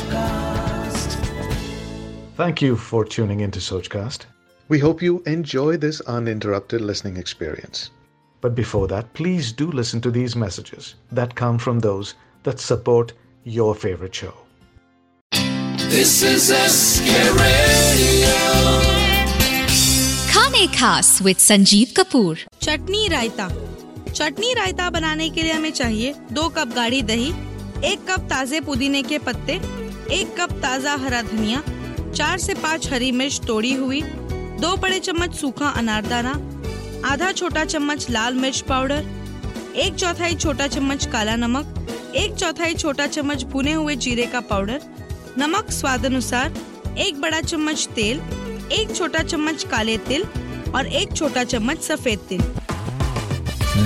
Sochcast. Thank you for tuning into Sochcast. We hope you enjoy this uninterrupted listening experience. But before that, please do listen to these messages that come from those that support your favorite show. This is SK Radio. खाने खास with Sanjeev Kapoor chutney raita chutney raita बनाने के लिए हमें चाहिए दो cup गाढ़ी दही एक कप ताजे पुदीने के पत्ते एक कप ताज़ा हरा धनिया, चार से पाँच हरी मिर्च तोड़ी हुई, दो बड़े चम्मच सूखा अनारदाना आधा छोटा चम्मच लाल मिर्च पाउडर, एक चौथाई छोटा चम्मच काला नमक, एक चौथाई छोटा चम्मच भुने हुए जीरे का पाउडर, नमक स्वाद अनुसार एक बड़ा चम्मच तेल, एक छोटा चम्मच काले तिल और एक छोटा चम्मच सफ़ेद तिल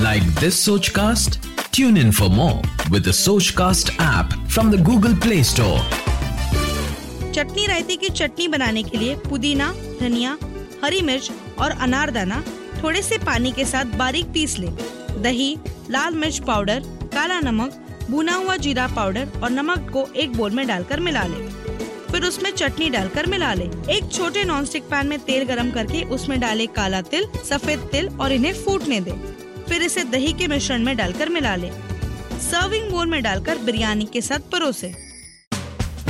Like this Sochcast? Tune in for more with the Sochcast app from the Google Play Store. चटनी रायते की चटनी बनाने के लिए पुदीना, धनिया, हरी मिर्च और अनारदाना थोड़े से पानी के साथ बारीक पीस ले। दही, लाल मिर्च पाउडर, काला नमक, भुना हुआ जीरा पाउडर और नमक को एक बोल में डालकर मिला ले। फिर उसमें चटनी डालकर मिला ले। एक छोटे नॉनस्टिक पैन में तेल गरम करके उसमें डाले काला तिल, सफ़ेद तिल और इन्हें फूटने दे। फिर इसे दही के मिश्रण में डालकर मिला ले। सर्विंग बोल में डालकर बिरयानी के साथ परोसे।